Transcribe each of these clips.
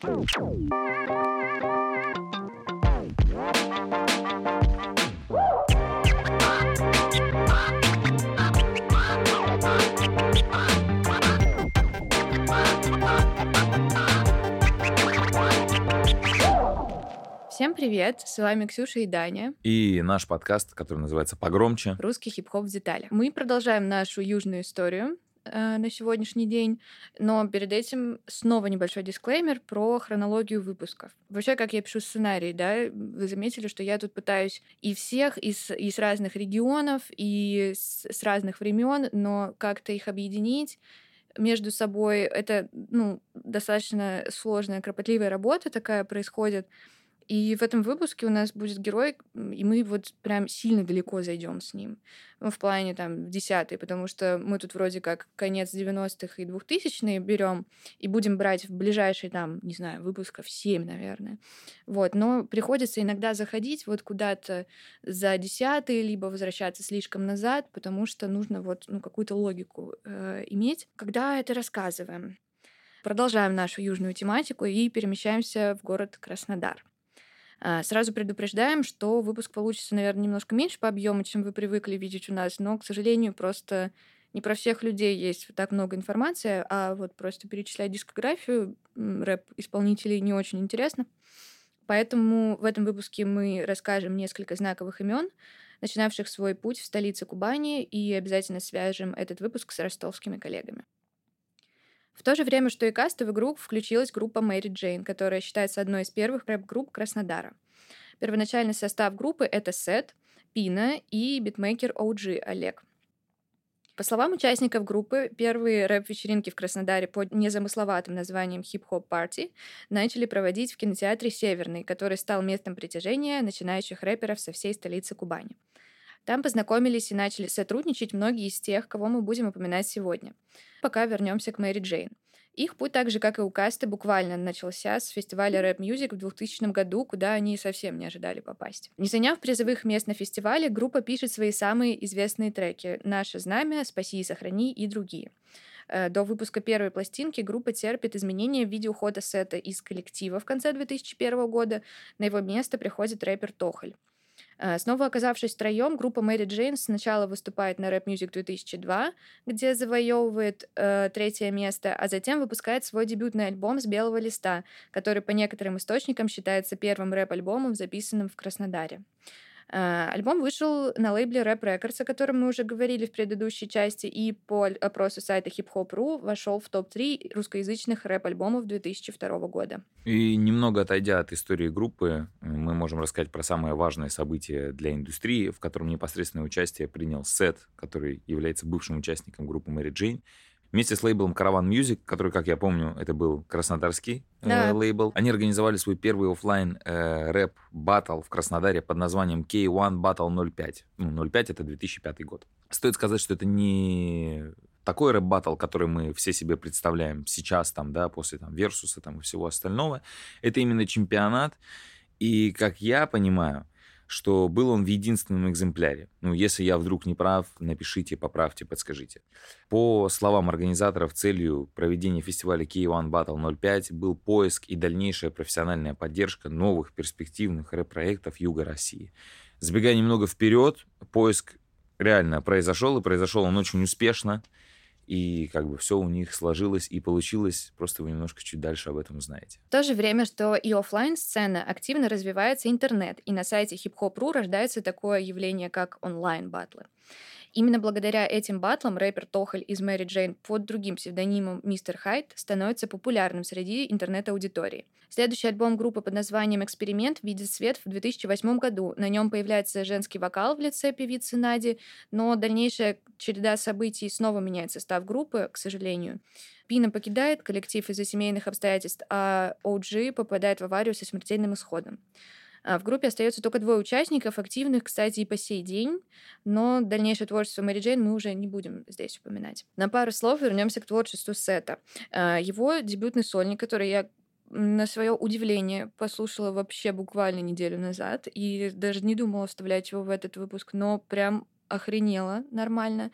Всем привет! С вами Ксюша и Даня. И наш подкаст, который называется «Погромче». Русский хип-хоп в деталях. Мы продолжаем нашу южную историю э, на сегодняшний день, но перед этим снова небольшой дисклеймер про хронологию выпусков. Вообще, как я пишу сценарий, да, вы заметили, что я тут пытаюсь и всех, и с, и с разных регионов, и с, с разных времен, но как-то их объединить между собой. Это ну, достаточно сложная, кропотливая работа такая происходит. И в этом выпуске у нас будет герой, и мы вот прям сильно далеко зайдем с ним. Ну, в плане там в десятый, потому что мы тут вроде как конец 90-х и 2000-е берем и будем брать в ближайшие там, не знаю, выпусков 7, наверное. Вот, но приходится иногда заходить вот куда-то за десятый, либо возвращаться слишком назад, потому что нужно вот ну, какую-то логику э, иметь, когда это рассказываем. Продолжаем нашу южную тематику и перемещаемся в город Краснодар. А, сразу предупреждаем, что выпуск получится, наверное, немножко меньше по объему, чем вы привыкли видеть у нас, но, к сожалению, просто не про всех людей есть так много информации, а вот просто перечислять дискографию рэп-исполнителей не очень интересно. Поэтому в этом выпуске мы расскажем несколько знаковых имен, начинавших свой путь в столице Кубани, и обязательно свяжем этот выпуск с ростовскими коллегами. В то же время, что и касты, в игру включилась группа Мэри Джейн, которая считается одной из первых рэп-групп Краснодара. Первоначальный состав группы — это Сет, Пина и битмейкер OG Олег. По словам участников группы, первые рэп-вечеринки в Краснодаре под незамысловатым названием «Хип-хоп Party» начали проводить в кинотеатре «Северный», который стал местом притяжения начинающих рэперов со всей столицы Кубани. Там познакомились и начали сотрудничать многие из тех, кого мы будем упоминать сегодня. Пока вернемся к Мэри Джейн. Их путь, так же, как и у Касты, буквально начался с фестиваля Рэп Music в 2000 году, куда они совсем не ожидали попасть. Не заняв призовых мест на фестивале, группа пишет свои самые известные треки «Наше знамя», «Спаси и сохрани» и другие. Э, до выпуска первой пластинки группа терпит изменения в виде ухода сета из коллектива в конце 2001 года. На его место приходит рэпер Тохоль. Э, снова оказавшись втроем, группа Мэри Джейн сначала выступает на Rap Music 2002, где завоевывает э, третье место, а затем выпускает свой дебютный альбом с белого листа, который по некоторым источникам считается первым рэп-альбомом, записанным в Краснодаре. Э, альбом вышел на лейбле Rap Records, о котором мы уже говорили в предыдущей части, и по опросу сайта hiphop.ru вошел в топ-3 русскоязычных рэп-альбомов 2002 года. И немного отойдя от истории группы, мы можем рассказать про самое важное событие для индустрии, в котором непосредственное участие принял Сет, который является бывшим участником группы Мэри Джейн, Вместе с лейблом Caravan Music, который, как я помню, это был краснодарский э, да. э, лейбл, они организовали свой первый офлайн э, рэп батл в Краснодаре под названием K1 Battle 05. Ну, 05 это 2005 год. Стоит сказать, что это не такой рэп батл, который мы все себе представляем сейчас, там, да, после там, Версуса там, и всего остального. Это именно чемпионат. И, как я понимаю, что был он в единственном экземпляре. Ну, если я вдруг не прав, напишите, поправьте, подскажите. По словам организаторов, целью проведения фестиваля K1 Battle 05 был поиск и дальнейшая профессиональная поддержка новых перспективных рэп-проектов Юга России. Сбегая немного вперед, поиск реально произошел, и произошел он очень успешно и как бы все у них сложилось и получилось, просто вы немножко чуть дальше об этом узнаете. В то же время, что и офлайн сцена активно развивается интернет, и на сайте hip-hop.ru рождается такое явление, как онлайн-батлы. Именно благодаря этим батлам рэпер Тохоль из Мэри Джейн под другим псевдонимом Мистер Хайт становится популярным среди интернет-аудитории. Следующий альбом группы под названием «Эксперимент» видит свет в 2008 году. На нем появляется женский вокал в лице певицы Нади, но дальнейшая череда событий снова меняет состав группы, к сожалению. Пина покидает коллектив из-за семейных обстоятельств, а OG попадает в аварию со смертельным исходом. А в группе остается только двое участников, активных, кстати, и по сей день, но дальнейшее творчество Мэри Джейн мы уже не будем здесь упоминать. На пару слов вернемся к творчеству Сета. А, его дебютный сольник, который я на свое удивление послушала вообще буквально неделю назад и даже не думала вставлять его в этот выпуск, но прям охренела нормально.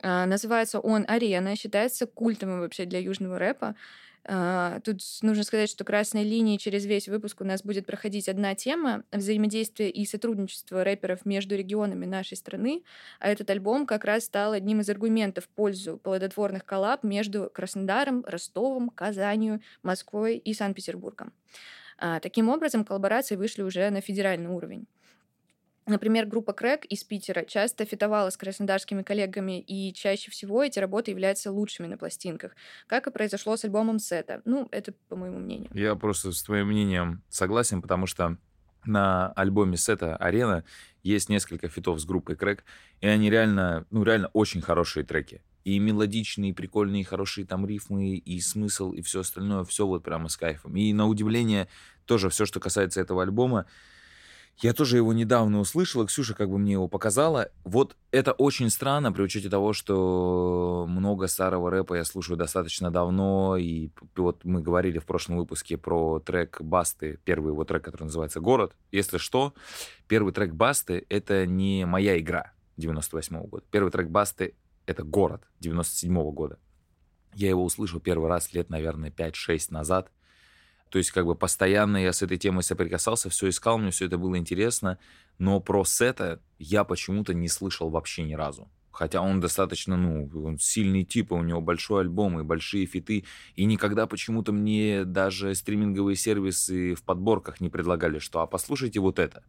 А, называется он «Арена», считается культовым вообще для южного рэпа. А, тут нужно сказать, что красной линией через весь выпуск у нас будет проходить одна тема — взаимодействие и сотрудничество рэперов между регионами нашей страны. А этот альбом как раз стал одним из аргументов в пользу плодотворных коллаб между Краснодаром, Ростовом, Казанью, Москвой и Санкт-Петербургом. А, таким образом, коллаборации вышли уже на федеральный уровень. Например, группа Крэк из Питера часто фитовала с краснодарскими коллегами, и чаще всего эти работы являются лучшими на пластинках, как и произошло с альбомом Сета. Ну, это по моему мнению. Я просто с твоим мнением согласен, потому что на альбоме Сета «Арена» есть несколько фитов с группой Крэк, и они реально, ну, реально очень хорошие треки. И мелодичные, и прикольные, и хорошие там рифмы, и смысл, и все остальное, все вот прямо с кайфом. И на удивление тоже все, что касается этого альбома, я тоже его недавно услышал, и Ксюша как бы мне его показала. Вот это очень странно при учете того, что много старого рэпа я слушаю достаточно давно. И вот мы говорили в прошлом выпуске про трек Басты, первый его трек, который называется «Город». Если что, первый трек Басты — это не моя игра 98 -го года. Первый трек Басты — это «Город» 97 -го года. Я его услышал первый раз лет, наверное, 5-6 назад — то есть как бы постоянно я с этой темой соприкасался, все искал, мне все это было интересно, но про Сета я почему-то не слышал вообще ни разу. Хотя он достаточно, ну, он сильный тип, у него большой альбом и большие фиты. И никогда почему-то мне даже стриминговые сервисы в подборках не предлагали, что «а послушайте вот это»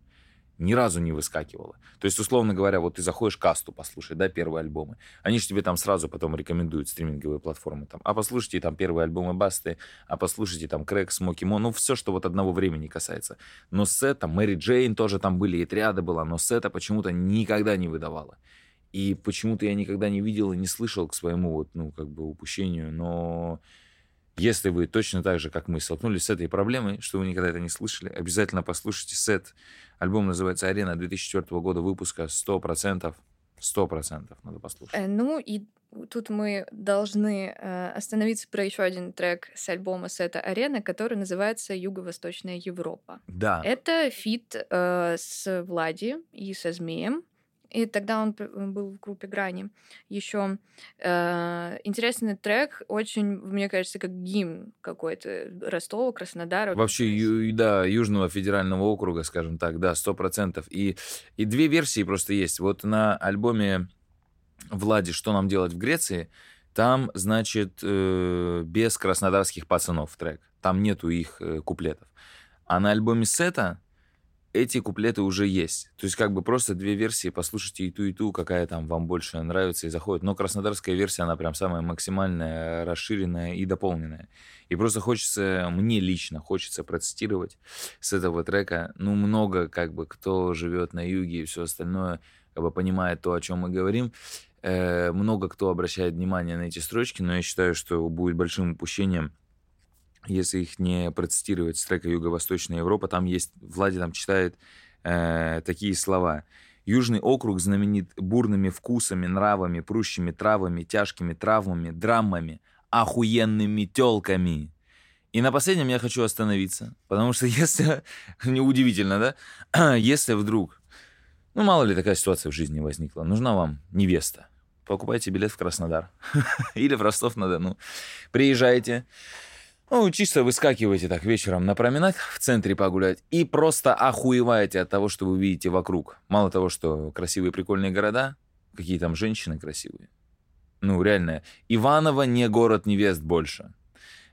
ни разу не выскакивало. То есть, условно говоря, вот ты заходишь касту послушать, да, первые альбомы. Они же тебе там сразу потом рекомендуют стриминговые платформы. Там, а послушайте там первые альбомы Басты, а послушайте там Крэк, Смоки Мо, ну все, что вот одного времени касается. Но сета, Мэри Джейн тоже там были, и триада была, но сета почему-то никогда не выдавала. И почему-то я никогда не видел и не слышал к своему вот, ну, как бы упущению, но если вы точно так же, как мы, столкнулись с этой проблемой, что вы никогда это не слышали, обязательно послушайте сет. Альбом называется «Арена» 2004 года выпуска. 100%. 100% надо послушать. Э, ну и тут мы должны э, остановиться про еще один трек с альбома сета «Арена», который называется «Юго-Восточная Европа». Да. Это feat э, с Влади и со Змеем. И тогда он был в группе Грани. Еще э, интересный трек, очень, мне кажется, как гимн какой-то Ростова, Краснодара. Вообще, ю, да, Южного федерального округа, скажем так, да, сто процентов. И, и две версии просто есть. Вот на альбоме Влади «Что нам делать в Греции» там, значит, э, без краснодарских пацанов трек. Там нету их э, куплетов. А на альбоме Сета эти куплеты уже есть. То есть как бы просто две версии, послушайте и ту, и ту, какая там вам больше нравится и заходит. Но краснодарская версия, она прям самая максимальная, расширенная и дополненная. И просто хочется, мне лично хочется процитировать с этого трека, ну, много как бы, кто живет на юге и все остальное, как бы понимает то, о чем мы говорим. Э, много кто обращает внимание на эти строчки, но я считаю, что будет большим упущением если их не процитировать с трека «Юго-Восточная Европа», там есть, Влади там читает э, такие слова. Южный округ знаменит бурными вкусами, нравами, прущими травами, тяжкими травмами, драмами, охуенными телками. И на последнем я хочу остановиться, потому что если, неудивительно, да, если вдруг, ну мало ли такая ситуация в жизни возникла, нужна вам невеста, покупайте билет в Краснодар или в Ростов-на-Дону, приезжайте, ну, чисто выскакиваете так вечером на променад в центре погулять и просто охуеваете от того, что вы видите вокруг. Мало того, что красивые прикольные города, какие там женщины красивые. Ну, реально. Иваново не город невест больше.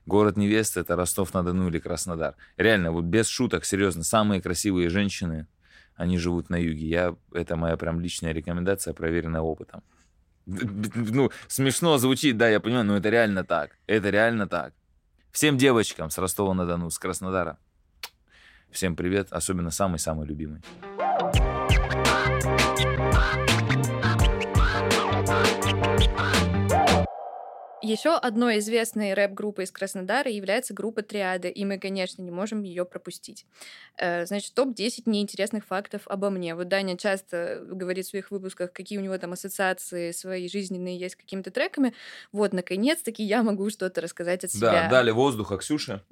Город невест — это Ростов-на-Дону или Краснодар. Реально, вот без шуток, серьезно, самые красивые женщины, они живут на юге. Я, это моя прям личная рекомендация, проверенная опытом. Ну, смешно звучит, да, я понимаю, но это реально так. Это реально так. Всем девочкам с Ростова-на-Дону, с Краснодара. Всем привет, особенно самый-самый любимый. Еще одной известной рэп-группой из Краснодара является группа Триада, и мы, конечно, не можем ее пропустить. Э, значит, топ-10 неинтересных фактов обо мне. Вот Даня часто говорит в своих выпусках, какие у него там ассоциации свои жизненные есть с какими-то треками. Вот, наконец-таки я могу что-то рассказать от себя. Да, дали воздуха, Ксюша.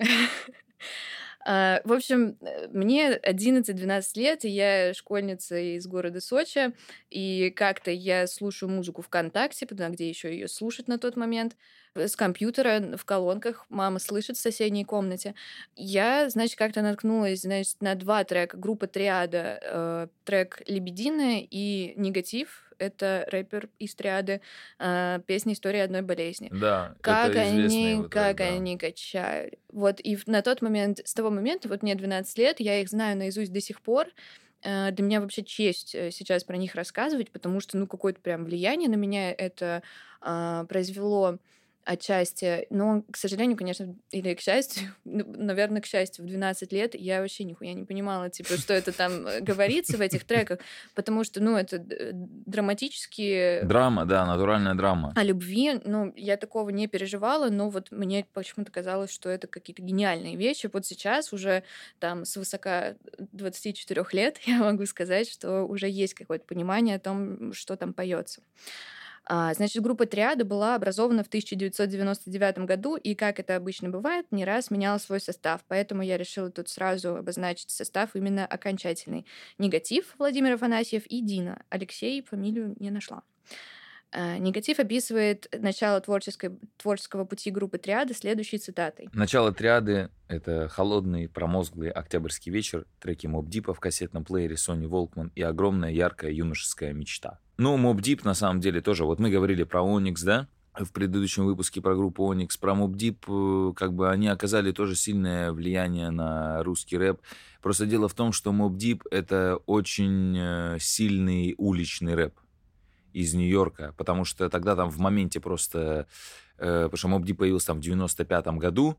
А, в общем, э, мне 11-12 лет, и я школьница из города Сочи, и как-то я слушаю музыку ВКонтакте, потому где еще ее слушать на тот момент. С компьютера в колонках, мама слышит в соседней комнате. Я, значит, как-то наткнулась, значит, на два трека. Группа Триада, э, трек «Лебединая» и «Негатив», это рэпер из триады э, песня «История одной болезни». Да, как это они, вот как да. они качают. Вот, и на тот момент, с того момента, вот мне 12 лет, я их знаю наизусть до сих пор, э, для меня вообще честь э, сейчас про них рассказывать, потому что, ну, какое-то прям влияние на меня это э, произвело отчасти. Но, к сожалению, конечно, или к счастью, ну, наверное, к счастью, в 12 лет я вообще нихуя не понимала, типа, что это там э, говорится в этих треках, потому что, ну, это драматические... Драма, да, натуральная драма. О любви, ну, я такого не переживала, но вот мне почему-то казалось, что это какие-то гениальные вещи. Вот сейчас уже там с высока 24 лет я могу сказать, что уже есть какое-то понимание о том, что там поется. А, значит, группа «Триада» была образована в 1999 году, и, как это обычно бывает, не раз меняла свой состав. Поэтому я решила тут сразу обозначить состав именно окончательный. Негатив Владимир Афанасьев и Дина. Алексей фамилию не нашла. А, негатив описывает начало творческой, творческого пути группы «Триады» следующей цитатой. Начало «Триады» — это холодный, промозглый октябрьский вечер, треки Моб Дипа в кассетном плеере Сони Волкман и огромная яркая юношеская мечта. Ну, Mob Deep на самом деле тоже. Вот мы говорили про Onyx, да? В предыдущем выпуске про группу Onyx, про Mob Deep, э, как бы они оказали тоже сильное влияние на русский рэп. Просто дело в том, что Mob Deep — это очень э, сильный уличный рэп из Нью-Йорка, потому что тогда там в моменте просто... Э, потому что Mob Deep появился там в 95-м году,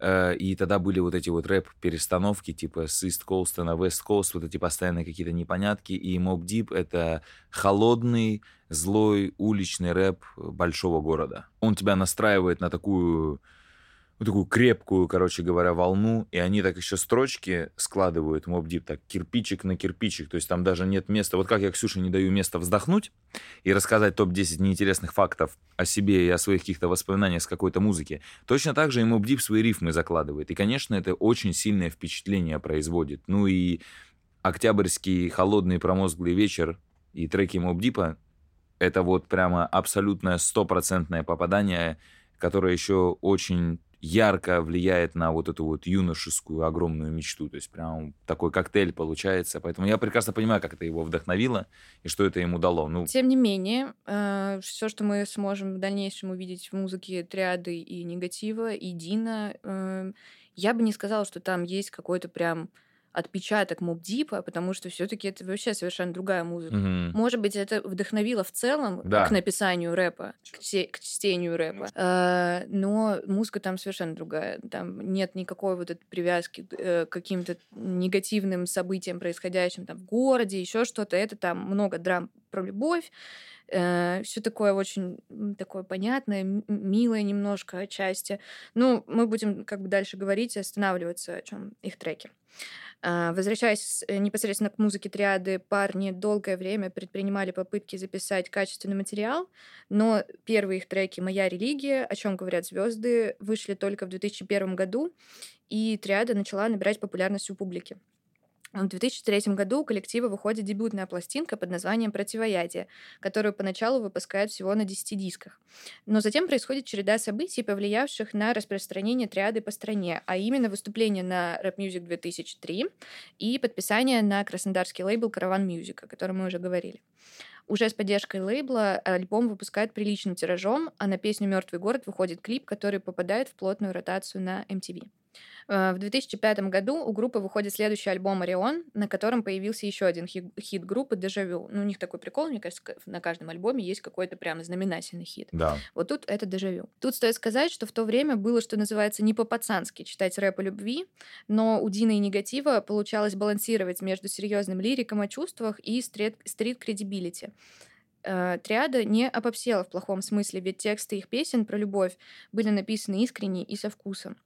и тогда были вот эти вот рэп-перестановки, типа с East Coast на West Coast, вот эти постоянные какие-то непонятки. И Mob Deep — это холодный, злой уличный рэп большого города. Он тебя настраивает на такую вот такую крепкую, короче говоря, волну, и они так еще строчки складывают, Mob Deep, так кирпичик на кирпичик, то есть там даже нет места. Вот как я Ксюше не даю места вздохнуть и рассказать топ-10 неинтересных фактов о себе и о своих каких-то воспоминаниях с какой-то музыки, точно так же и Mob Deep свои рифмы закладывает. И, конечно, это очень сильное впечатление производит. Ну и октябрьский холодный промозглый вечер и треки Mob Deep это вот прямо абсолютное стопроцентное попадание, которое еще очень ярко влияет на вот эту вот юношескую огромную мечту. То есть прям такой коктейль получается. Поэтому я прекрасно понимаю, как это его вдохновило и что это ему дало. Ну... Тем не менее, э, все, что мы сможем в дальнейшем увидеть в музыке триады и негатива, и Дина, э, я бы не сказала, что там есть какой-то прям отпечаток моб-дипа, потому что все-таки это вообще совершенно другая музыка. Мгм. Может быть, это вдохновило в целом Да. к написанию рэпа, к, чте- к чтению рэпа. Э, но музыка там совершенно другая. Там нет никакой вот этой привязки к э, каким-то негативным событиям, происходящим там в городе, еще что-то. Это там много драм про любовь. все такое очень такое понятное, милое немножко отчасти. Ну, мы будем как бы дальше говорить и останавливаться, о чем их треки. А, возвращаясь э, непосредственно к музыке триады, парни долгое время предпринимали попытки записать качественный материал, но первые их треки «Моя религия», «О чем говорят звезды» вышли только в 2001 году, и триада начала набирать популярность у публики. В 2003 году у коллектива выходит дебютная пластинка под названием «Противоядие», которую поначалу выпускают всего на 10 дисках. Но затем происходит череда событий, повлиявших на распространение триады по стране, а именно выступление на Rap Music 2003 и подписание на краснодарский лейбл Caravan Music, о котором мы уже говорили. Уже с поддержкой лейбла альбом выпускает приличным тиражом, а на песню «Мертвый город» выходит клип, который попадает в плотную ротацию на MTV. Э, в 2005 году у группы выходит следующий альбом «Орион», на котором появился еще один хит, группы «Дежавю». Ну, у них такой прикол, мне кажется, на каждом альбоме есть какой-то прям знаменательный хит. Да. Вот тут это «Дежавю». Тут стоит сказать, что в то время было, что называется, не по-пацански читать рэп о любви, но у Дины и Негатива получалось балансировать между серьезным лириком о чувствах и стрит-кредибилити. Э, триада не опопсела в плохом смысле, ведь тексты их песен про любовь были написаны искренне и со вкусом.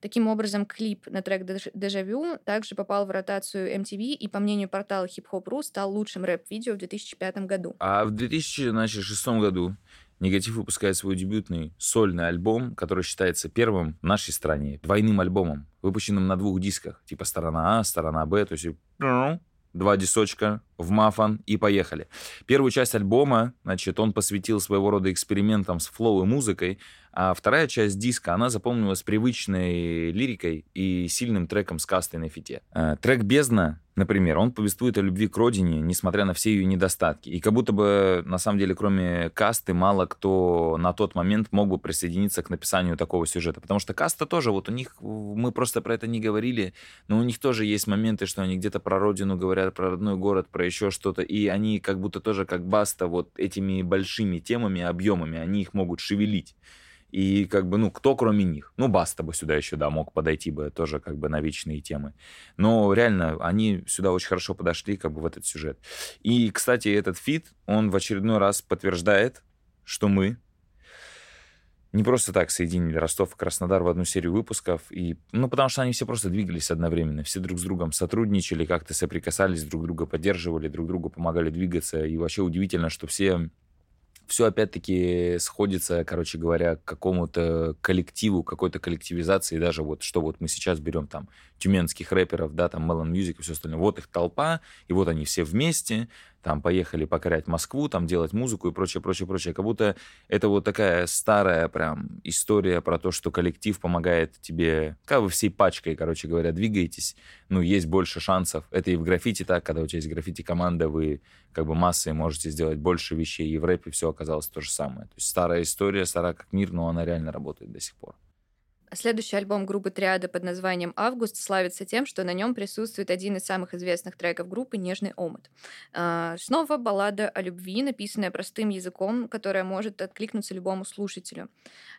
Таким образом, клип на трек «Дежавю» также попал в ротацию MTV и, по мнению портала Hip Hop.ru, стал лучшим рэп-видео в 2005 году. А в 2006 году Негатив выпускает свой дебютный сольный альбом, который считается первым в нашей стране, двойным альбомом, выпущенным на двух дисках, типа сторона А, сторона Б, то есть два дисочка в мафан и поехали. Первую часть альбома, значит, он посвятил своего рода экспериментам с флоу и музыкой, а вторая часть диска, она запомнилась привычной лирикой и сильным треком с кастой на фите. Э, трек «Бездна», например, он повествует о любви к родине, несмотря на все ее недостатки. И как будто бы, на самом деле, кроме касты, мало кто на тот момент мог бы присоединиться к написанию такого сюжета. Потому что каста тоже, вот у них, мы просто про это не говорили, но у них тоже есть моменты, что они где-то про родину говорят, про родной город, про еще что-то. И они как будто тоже, как Баста, вот этими большими темами, объемами, они их могут шевелить. И как бы, ну, кто кроме них? Ну, Баста бы сюда еще, да, мог подойти бы тоже как бы на вечные темы. Но реально, они сюда очень хорошо подошли как бы в этот сюжет. И, кстати, этот feat, он в очередной раз подтверждает, что мы не просто так соединили Ростов и Краснодар в одну серию выпусков. И, ну, потому что они все просто двигались одновременно. Все друг с другом сотрудничали, как-то соприкасались, друг друга поддерживали, друг другу помогали двигаться. И вообще удивительно, что все все опять-таки сходится, короче говоря, к какому-то коллективу, какой-то коллективизации, даже вот что вот мы сейчас берем там тюменских рэперов, да, там Melon Music и все остальное. Вот их толпа, и вот они все вместе, там поехали покорять Москву, там делать музыку и прочее, прочее, прочее. Как будто это вот такая старая прям история про то, что коллектив помогает тебе, как вы всей пачкой, короче говоря, двигаетесь, ну, есть больше шансов. Это и в граффити так, когда у тебя есть граффити-команда, вы как бы массой можете сделать больше вещей, и в рэпе все оказалось то же самое. То есть старая история, старая как мир, но она реально работает до сих пор. Следующий альбом группы Триада под названием «Август» славится тем, что на нем присутствует один из самых известных треков группы «Нежный омут». А, снова баллада о любви, написанная простым языком, которая может откликнуться любому слушателю.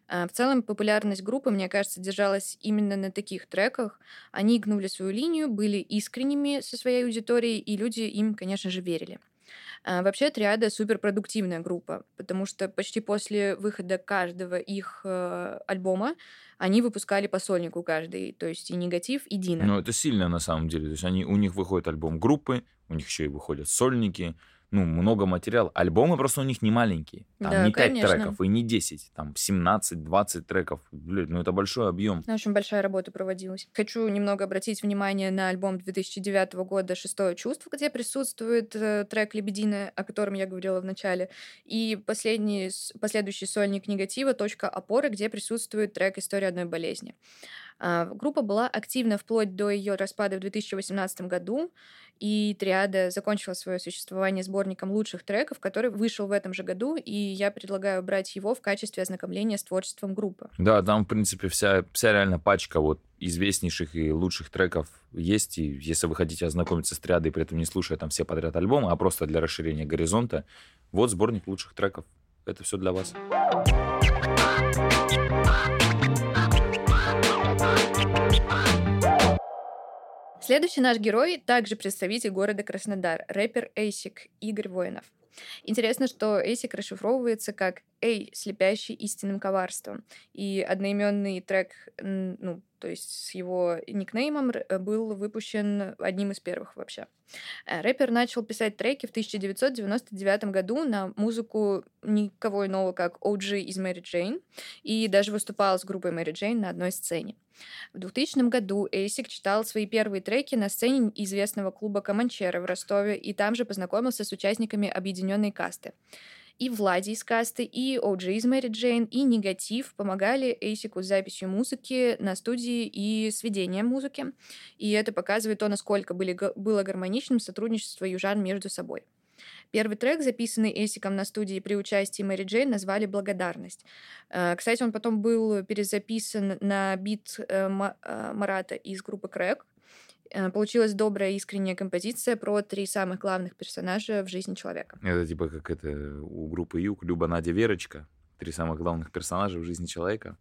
А, в целом, популярность группы, мне кажется, держалась именно на таких треках. Они гнули свою линию, были искренними со своей аудиторией, и люди им, конечно же, верили. А, вообще, Триада суперпродуктивная группа, потому что почти после выхода каждого их э, альбома они выпускали по сольнику каждый, то есть и негатив, и Дина. Ну, это сильно на самом деле. То есть они, у них выходит альбом группы, у них еще и выходят сольники, ну, много материала. Альбомы просто у них не маленькие. Там да, не 5 конечно. треков и не 10, там 17-20 треков. Блин, ну это большой объем. Ну, очень большая работа проводилась. Хочу немного обратить внимание на альбом 2009 года «Шестое чувство», где присутствует э, трек «Лебединая», о котором я говорила в начале, и последний, последующий сольник «Негатива. Точка опоры», где присутствует трек «История одной болезни». А, группа была активна вплоть до ее распада в 2018 году, и Триада закончила свое существование сборником лучших треков, который вышел в этом же году, и я предлагаю брать его в качестве ознакомления с творчеством группы. Да, там, в принципе, вся, вся реально пачка вот известнейших и лучших треков есть, и если вы хотите ознакомиться с Триадой, при этом не слушая там все подряд альбомы, а просто для расширения горизонта, вот сборник лучших треков. Это все для вас. Следующий наш герой также представитель города Краснодар, рэпер Эйсик Игорь Воинов. Интересно, что Эйсик расшифровывается как «Эй, слепящий истинным коварством». И одноименный трек, ну, то есть с его никнеймом, был выпущен одним из первых вообще. Э, рэпер начал писать треки в 1999 году на музыку никого иного, как OG из Мэри Джейн, и даже выступал с группой Мэри Джейн на одной сцене. В 2000 году Эйсик читал свои первые треки на сцене известного клуба Каманчера в Ростове и там же познакомился с участниками объединенной касты. И Влади из касты, и О'Джи из Мэри Джейн, и Негатив помогали Эйсику с записью музыки на студии и сведением музыки. И это показывает то, насколько были, было гармоничным сотрудничество южан между собой. Первый трек, записанный Эсиком на студии при участии Мэри Джейн, назвали «Благодарность». Э, кстати, он потом был перезаписан на бит э, э, Марата из группы Крэк. Получилась добрая искренняя композиция про три самых главных персонажа в жизни человека. Это типа как это у группы Юг, Люба, Надя, Верочка. Три самых главных персонажа в жизни человека.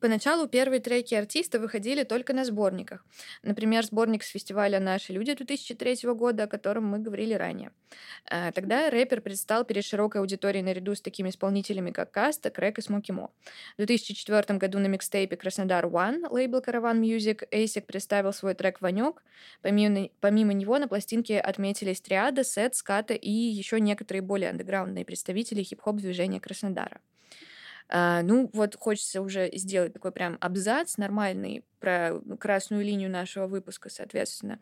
Поначалу первые треки артиста выходили только на сборниках. Например, сборник с фестиваля «Наши люди» 2003 года, о котором мы говорили ранее. Э, тогда рэпер предстал перед широкой аудиторией наряду с такими исполнителями, как Каста, Крэк и Смоки Мо. В 2004 году на микстейпе «Краснодар One» лейбл «Караван Music Эйсик представил свой трек «Ванек». Помимо, помимо него на пластинке отметились Триада, Сет, Ската и еще некоторые более андеграундные представители хип-хоп движения Краснодара. А, ну, вот хочется уже сделать такой прям абзац нормальный про красную линию нашего выпуска, соответственно.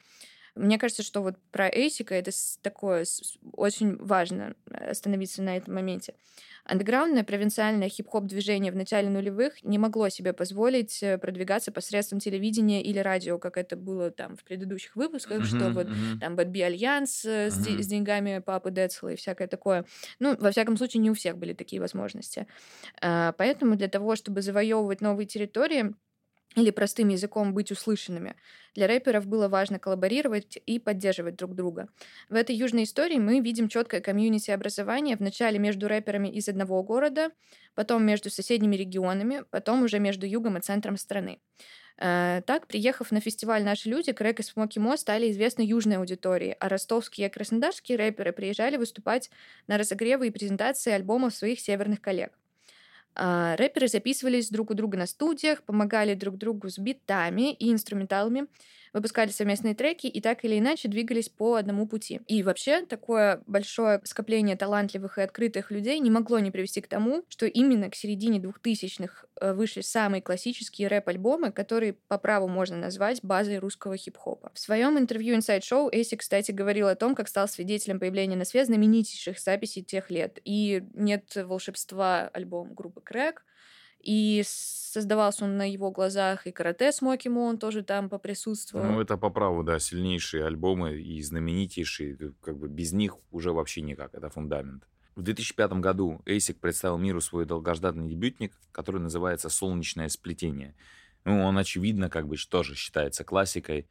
Мне кажется, что вот про Эйсика это такое очень важно остановиться на этом моменте. Андеграундное провинциальное хип-хоп движение в начале нулевых не могло себе позволить э, продвигаться посредством телевидения или радио, как это было там в предыдущих выпусках, mm-hmm, что вот mm-hmm. там Bad B. Альянс mm-hmm. с, с деньгами папы Децла и всякое такое. Ну, во всяком случае, не у всех были такие возможности. А, поэтому для того, чтобы завоевывать новые территории, или простым языком быть услышанными. Для рэперов было важно коллаборировать и поддерживать друг друга. В этой южной истории мы видим четкое комьюнити образования вначале между рэперами из одного города, потом между соседними регионами, потом уже между югом и центром страны. Э, так, приехав на фестиваль «Наши люди», Крэк и Смоки Мо стали известны южной аудитории, а ростовские и краснодарские рэперы приезжали выступать на разогревы и презентации альбомов своих северных коллег. А, рэперы записывались друг у друга на студиях, помогали друг другу с битами и инструменталами, выпускали совместные треки и так или иначе двигались по одному пути. И вообще такое большое скопление талантливых и открытых людей не могло не привести к тому, что именно к середине 2000-х э, вышли самые классические рэп-альбомы, которые по праву можно назвать базой русского хип-хопа. В своем интервью Inside Show Эйси, кстати, говорил о том, как стал свидетелем появления на свет знаменитейших записей тех лет. И «Нет волшебства» альбом группы Крэк — и создавался он на его глазах, и карате с Мокимо он тоже там поприсутствовал. Ну, это по праву, да, сильнейшие альбомы и знаменитейшие. Как бы без них уже вообще никак, это фундамент. В 2005 году Эйсик представил миру свой долгожданный дебютник, который называется «Солнечное сплетение». Ну, он, очевидно, как бы тоже считается классикой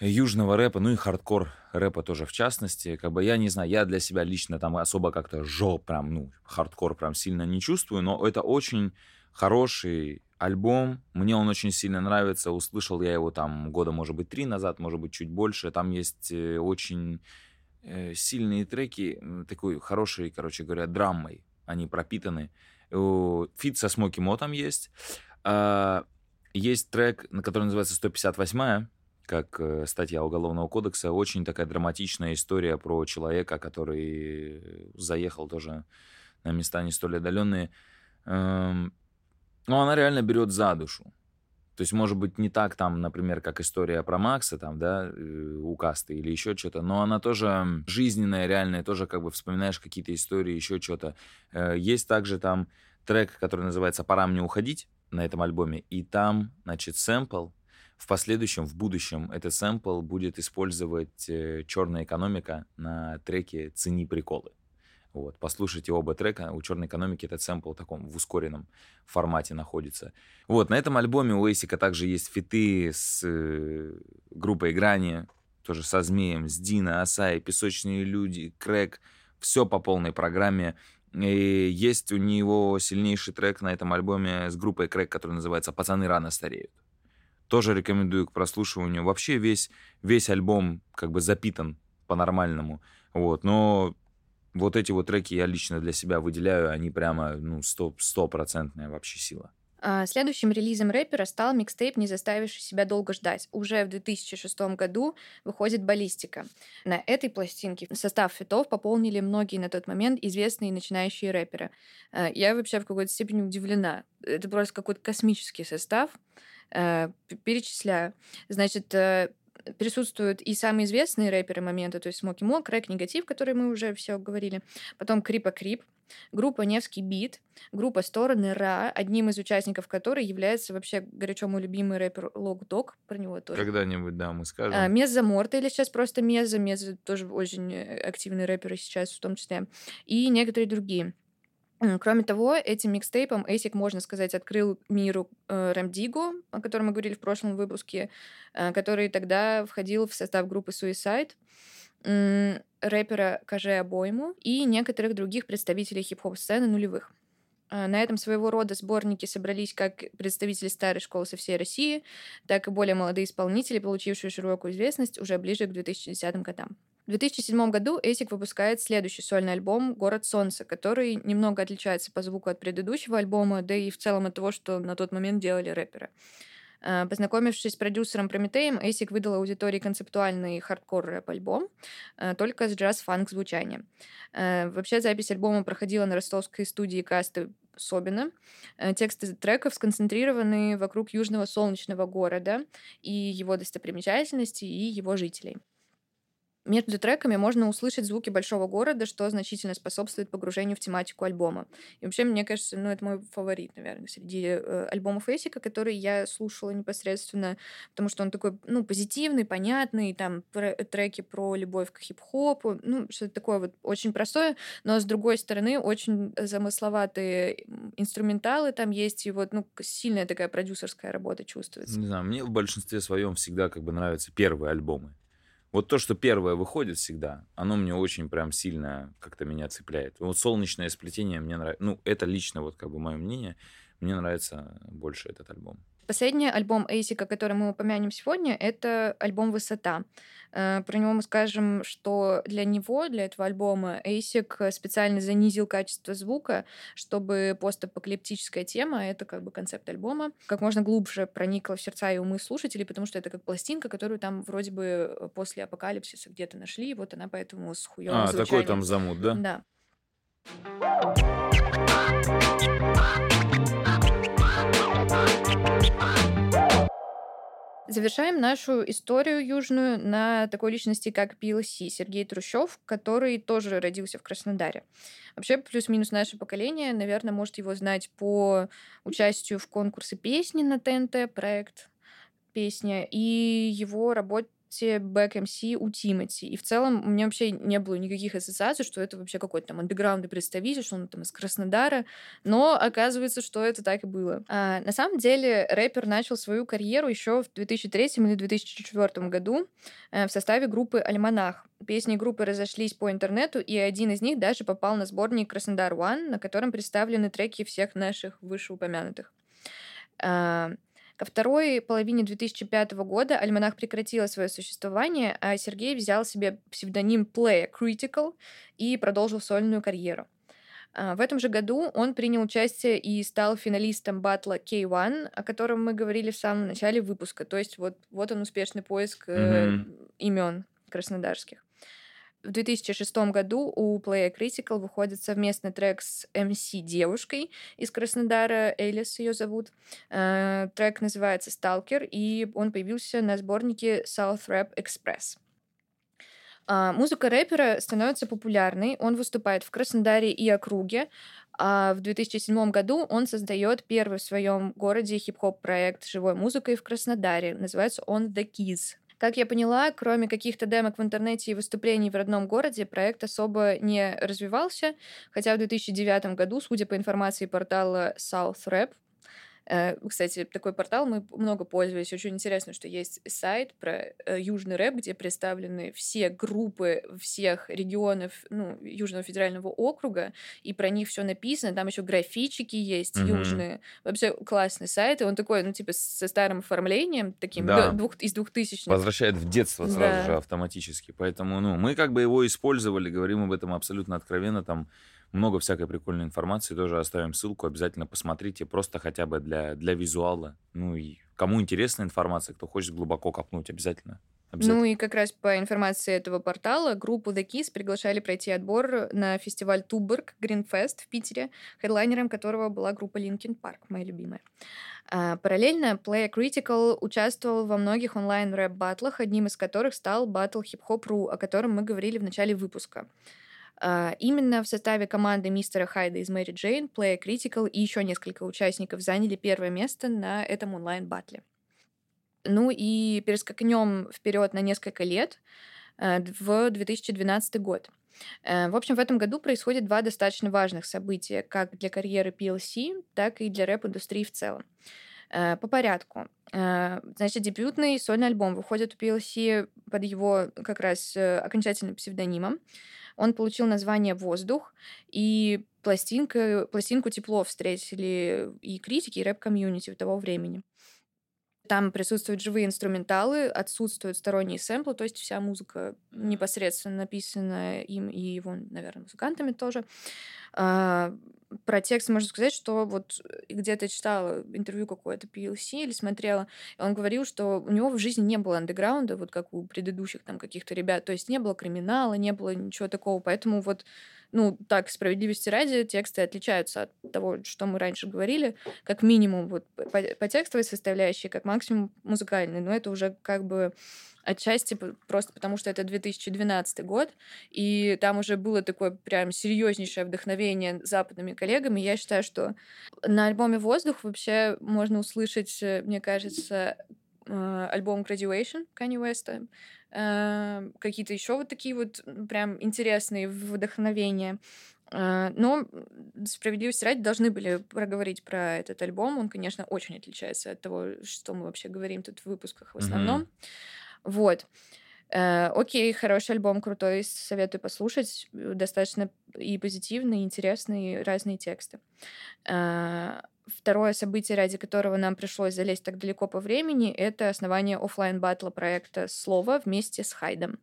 южного рэпа, ну и хардкор рэпа тоже в частности. Как бы я не знаю, я для себя лично там особо как-то жо прям, ну, хардкор прям сильно не чувствую, но это очень хороший альбом. Мне он очень сильно нравится. Услышал я его там года, может быть, три назад, может быть, чуть больше. Там есть э, очень э, сильные треки, такой хороший, короче говоря, драмой. Они пропитаны. Фит со Смоки Мо там есть. А, есть трек, который называется «158-я», как э, статья Уголовного кодекса. Очень такая драматичная история про человека, который заехал тоже на места не столь отдаленные. Но она реально берет за душу. То есть, может быть, не так там, например, как история про Макса, там, да, э, у Касты или еще что-то, но она тоже жизненная, реальная, тоже как бы вспоминаешь какие-то истории, еще что-то. Э, есть также там трек, который называется «Пора мне уходить» на этом альбоме, и там, значит, сэмпл, в последующем, в будущем, этот сэмпл будет использовать э, черная экономика на треке «Цени приколы». Вот, послушайте оба трека. У черной экономики этот сэмпл в таком в ускоренном формате находится. Вот, на этом альбоме у Эйсика также есть фиты с э, группой Грани, тоже со Змеем, с Дина, Асай, Песочные люди, Крэк. Все по полной программе. И есть у него сильнейший трек на этом альбоме с группой Крэк, который называется «Пацаны рано стареют». Тоже рекомендую к прослушиванию. Вообще весь, весь альбом как бы запитан по-нормальному. Вот, но вот эти вот треки я лично для себя выделяю, они прямо, ну, стопроцентная вообще сила. А, следующим релизом рэпера стал микстейп, не заставивший себя долго ждать. Уже в 2006 году выходит «Баллистика». На этой пластинке состав фитов пополнили многие на тот момент известные начинающие рэперы. А, я вообще в какой-то степени удивлена. Это просто какой-то космический состав. А, перечисляю. Значит, э, присутствуют и самые известные рэперы момента, то есть Смоки Мо, Крэк, Негатив, который мы уже все говорили, потом Крипа Крип, группа Невский Бит, группа Стороны Ра, одним из участников которой является вообще горячо мой любимый рэпер Лог Дог, про него тоже. Когда-нибудь, да, мы скажем. А, Меза Морта, или сейчас просто Меза, Меза тоже очень активный рэпер сейчас в том числе, и некоторые другие. Кроме того, этим микстейпом Эйсик, можно сказать, открыл миру э, Рамдигу, о котором мы говорили в прошлом выпуске, э, который тогда входил в состав группы Suicide, э, рэпера Каже Обойму и некоторых других представителей хип-хоп-сцены нулевых. Э, на этом своего рода сборники собрались как представители старой школы со всей России, так и более молодые исполнители, получившие широкую известность уже ближе к 2010 годам. В 2007 году Эсик выпускает следующий сольный альбом «Город солнца», который немного отличается по звуку от предыдущего альбома, да и в целом от того, что на тот момент делали рэперы. Э, познакомившись с продюсером Прометеем, Эсик выдал аудитории концептуальный хардкор рэп-альбом, э, только с джаз-фанк звучанием. Э, вообще запись альбома проходила на ростовской студии касты Собина. Тексты треков сконцентрированы вокруг южного солнечного города и его достопримечательностей, и его жителей. Между треками можно услышать звуки большого города, что значительно способствует погружению в тематику альбома. И вообще, мне кажется, ну, это мой фаворит, наверное, среди э, альбомов Эсика, который я слушала непосредственно, потому что он такой, ну, позитивный, понятный, там треки про любовь к хип-хопу, ну, что-то такое вот очень простое, но с другой стороны, очень замысловатые инструменталы там есть, и вот, ну, сильная такая продюсерская работа чувствуется. Не знаю, мне в большинстве своем всегда как бы нравятся первые альбомы. Вот то, что первое выходит всегда, оно мне очень прям сильно как-то меня цепляет. Вот солнечное сплетение мне нравится. Ну, это лично вот как бы мое мнение. Мне нравится больше этот альбом. Последний альбом Эйсика, который мы упомянем сегодня, это альбом «Высота». Э, про него мы скажем, что для него, для этого альбома, Эйсик специально занизил качество звука, чтобы постапокалиптическая тема, это как бы концепт альбома, как можно глубже проникла в сердца и умы слушателей, потому что это как пластинка, которую там вроде бы после апокалипсиса где-то нашли, и вот она поэтому с хуёвым А, звучанием. такой там замут, да? Да. Завершаем нашу историю южную на такой личности, как PLC, Сергей Трущев, который тоже родился в Краснодаре. Вообще, плюс-минус наше поколение, наверное, может его знать по участию в конкурсе песни на ТНТ, проект песня, и его работе те back-MC у Тимати. И в целом у меня вообще не было никаких ассоциаций, что это вообще какой-то там андеграундный представитель, что он там из Краснодара. Но оказывается, что это так и было. А, на самом деле рэпер начал свою карьеру еще в 2003 или 2004 году э, в составе группы «Альманах». Песни группы разошлись по интернету, и один из них даже попал на сборник «Краснодар One», на котором представлены треки всех наших вышеупомянутых. А, Ко второй половине 2005 года альманах прекратила свое существование, а Сергей взял себе псевдоним Play Critical и продолжил сольную карьеру. А, в этом же году он принял участие и стал финалистом батла K1, о котором мы говорили в самом начале выпуска. То есть вот, вот он успешный поиск mm-hmm. имен краснодарских. В 2006 году у Play Critical выходит совместный трек с MC девушкой из Краснодара, Элис ее зовут. Э, трек называется «Stalker», и он появился на сборнике South Rap Express. А, музыка рэпера становится популярной. Он выступает в Краснодаре и округе. А в 2007 году он создает первый в своем городе хип-хоп проект живой музыкой в Краснодаре. Называется он The Keys. Как я поняла, кроме каких-то демок в интернете и выступлений в родном городе, проект особо не развивался, хотя в 2009 году, судя по информации портала South Rap, Э, кстати, такой портал мы много пользовались. Очень интересно, что есть сайт про э, южный рэп, где представлены все группы всех регионов ну, Южного федерального округа, и про них все написано. Там еще графичики есть mm-hmm. южные. Вообще классный сайт. И он такой, ну, типа, со старым оформлением, таким да. двух, из двухтысячных. Возвращает в детство сразу да. же автоматически. Поэтому, ну, мы как бы его использовали, говорим об этом абсолютно откровенно, там много всякой прикольной информации. Тоже оставим ссылку, обязательно посмотрите, просто хотя бы для, для визуала. Ну и кому интересна информация, кто хочет глубоко копнуть, обязательно. Ну и как раз по информации этого портала группу The Kiss приглашали пройти отбор на фестиваль Туберг Гринфест в Питере, хедлайнером которого была группа Linkin Park, моя любимая. А, параллельно Play Critical участвовал во многих онлайн-рэп-баттлах, одним из которых стал батл Hip Hop Ru, о котором мы говорили в начале выпуска. А, именно в составе команды мистера Хайда из Мэри Джейн, Play Critical и еще несколько участников заняли первое место на этом онлайн-батле. Ну и перескакнем вперед на несколько лет э, в 2012 год. Э, в общем, в этом году происходит два достаточно важных события, как для карьеры PLC, так и для рэп-индустрии в целом. Э, по порядку. Значит, дебютный сольный альбом выходит у PLC под его как раз окончательным псевдонимом. Он получил название «Воздух», и пластинка, пластинку тепло встретили и критики, и рэп-комьюнити того времени. Там присутствуют живые инструменталы, отсутствуют сторонние сэмплы, то есть вся музыка непосредственно написана им и его, наверное, музыкантами тоже. А, про текст можно сказать, что вот где-то читала интервью какое-то PLC или смотрела, он говорил, что у него в жизни не было андеграунда, вот как у предыдущих там каких-то ребят, то есть не было криминала, не было ничего такого, поэтому вот ну, так, справедливости ради, тексты отличаются от того, что мы раньше говорили, как минимум вот по, по текстовой составляющей, как максимум музыкальной, но это уже как бы Отчасти просто потому, что это 2012 год, и там уже было такое прям серьезнейшее вдохновение западными коллегами. Я считаю, что на альбоме «Воздух» вообще можно услышать, э, мне кажется, э, альбом Graduation Kanye West, э, какие-то еще вот такие вот прям интересные вдохновения. Но справедливости ради должны были проговорить про этот альбом. Он, конечно, очень отличается от того, что мы вообще говорим тут в выпусках в основном. Mm-hmm. Вот. Э, окей, хороший альбом, крутой, советую послушать. Достаточно и позитивный, и интересный, и разные тексты. Э, второе событие, ради которого нам пришлось залезть так далеко по времени, это основание офлайн батла проекта «Слово» вместе с Хайдом.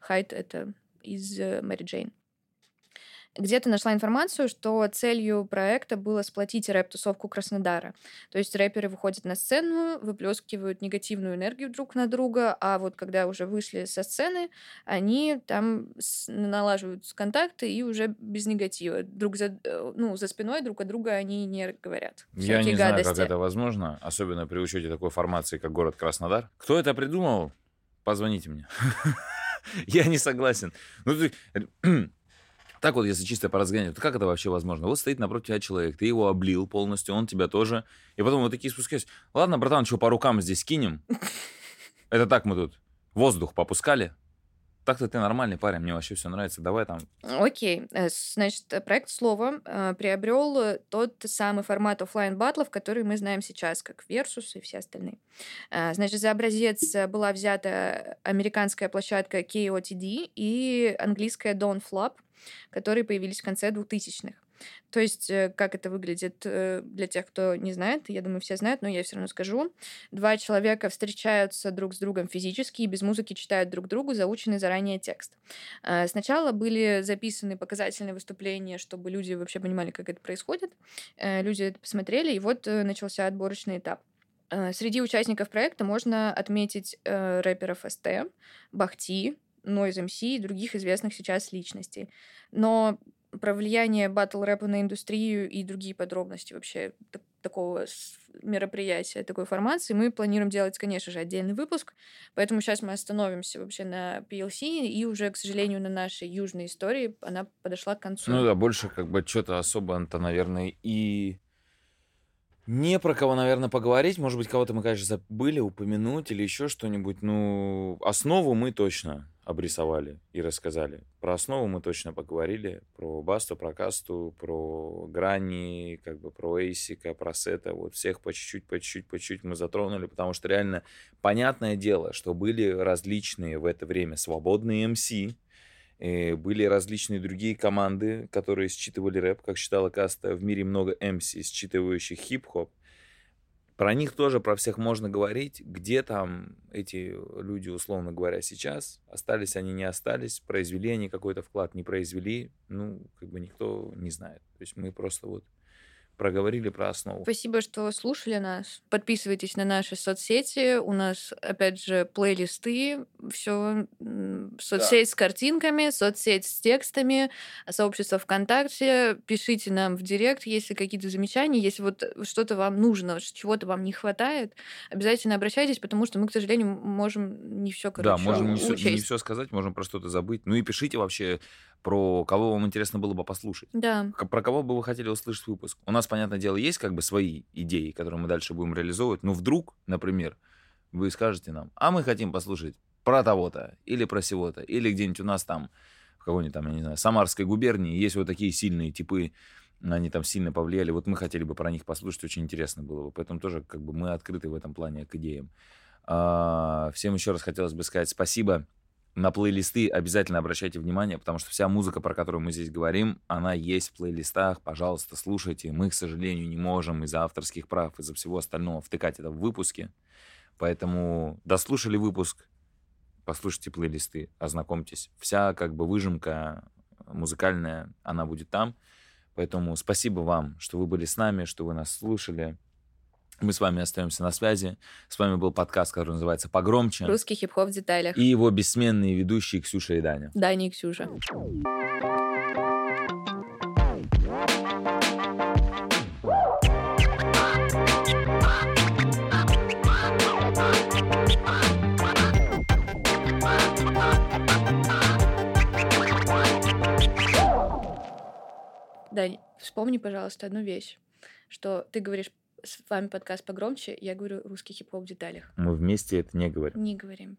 Хайд — это из Мэри Джейн где-то нашла информацию, что целью проекта было сплотить рэп-тусовку Краснодара. То есть рэперы выходят на сцену, выплескивают негативную энергию друг на друга, а вот когда уже вышли со сцены, они там налаживают контакты и уже без негатива. Друг за, э, ну, за спиной друг от друга они не говорят. Я не гадости. знаю, как это возможно, особенно при учете такой формации, как город Краснодар. Кто это придумал? Позвоните мне. Я не согласен. Ну, так вот, если чисто поразгонять, то как это вообще возможно? Вот стоит напротив тебя человек, ты его облил полностью, он тебя тоже. И потом вот такие спускаются. Ладно, братан, что по рукам здесь кинем? Это так мы тут воздух попускали. Так-то ты нормальный парень, мне вообще все нравится. Давай там. Окей. Э, значит, проект «Слово» э, приобрел тот самый формат офлайн батлов, который мы знаем сейчас, как Versus и все остальные. Э, значит, за образец была взята американская площадка KOTD и английская Dawn Flop — которые появились в конце 2000-х. То есть, э, как это выглядит э, для тех, кто не знает, я думаю, все знают, но я все равно скажу. Два человека встречаются друг с другом физически и без музыки читают друг другу заученный заранее текст. Э, сначала были записаны показательные выступления, чтобы люди вообще понимали, как это происходит. Люди это посмотрели, и вот начался отборочный этап. Среди участников проекта можно отметить рэперов СТ, Бахти, Noise MC и других известных сейчас личностей. Но про влияние батл рэпа на индустрию и другие подробности вообще такого мероприятия, такой формации мы планируем делать, конечно же, отдельный выпуск. Поэтому сейчас мы остановимся вообще на PLC, и уже, к сожалению, на нашей южной истории она подошла к концу. Ну да, больше как бы что-то особо-то, наверное, и не про кого, наверное, поговорить. Может быть, кого-то мы, конечно, забыли упомянуть или еще что-нибудь. Ну, основу мы точно обрисовали и рассказали. Про основу мы точно поговорили. Про Басту, про Касту, про Грани, как бы про Эйсика, про Сета. Вот всех по чуть-чуть, по чуть-чуть, по чуть-чуть мы затронули, потому что реально понятное дело, что были различные в это время свободные МС, были различные другие команды, которые считывали рэп, как считала Каста. В мире много MC, считывающих хип-хоп. Про них тоже, про всех можно говорить. Где там эти люди, условно говоря, сейчас? Остались они, не остались? Произвели они какой-то вклад, не произвели? Ну, как бы никто не знает. То есть мы просто вот проговорили про основу. Спасибо, что слушали нас. Подписывайтесь на наши соцсети. У нас, опять же, плейлисты. Все. Соцсеть да. с картинками, соцсеть с текстами, сообщество ВКонтакте. Пишите нам в директ, если какие-то замечания, если вот что-то вам нужно, чего-то вам не хватает, обязательно обращайтесь, потому что мы, к сожалению, можем не все, короче, Да, можем не все, не все сказать, можем про что-то забыть. Ну и пишите вообще про кого вам интересно было бы послушать. Да. Про кого бы вы хотели услышать выпуск. У нас, понятное дело, есть как бы свои идеи, которые мы дальше будем реализовывать. Но вдруг, например, вы скажете нам, а мы хотим послушать про того-то, или про сего-то, или где-нибудь у нас там, в какой-нибудь там, я не знаю, Самарской губернии есть вот такие сильные типы, они там сильно повлияли. Вот мы хотели бы про них послушать, очень интересно было бы. Поэтому тоже как бы мы открыты в этом плане к идеям. А, всем еще раз хотелось бы сказать спасибо на плейлисты обязательно обращайте внимание, потому что вся музыка, про которую мы здесь говорим, она есть в плейлистах. Пожалуйста, слушайте. Мы, к сожалению, не можем из-за авторских прав, из-за всего остального втыкать это в выпуске. Поэтому дослушали выпуск, послушайте плейлисты, ознакомьтесь. Вся как бы выжимка музыкальная, она будет там. Поэтому спасибо вам, что вы были с нами, что вы нас слушали. Мы с вами остаемся на связи. С вами был подкаст, который называется «Погромче». Русский хип-хоп в деталях. И его бессменные ведущие Ксюша и Даня. Даня и Ксюша. Дань, вспомни, пожалуйста, одну вещь, что ты говоришь с вами подкаст погромче, я говорю русский хип-хоп в деталях. Мы вместе это не говорим. Не говорим.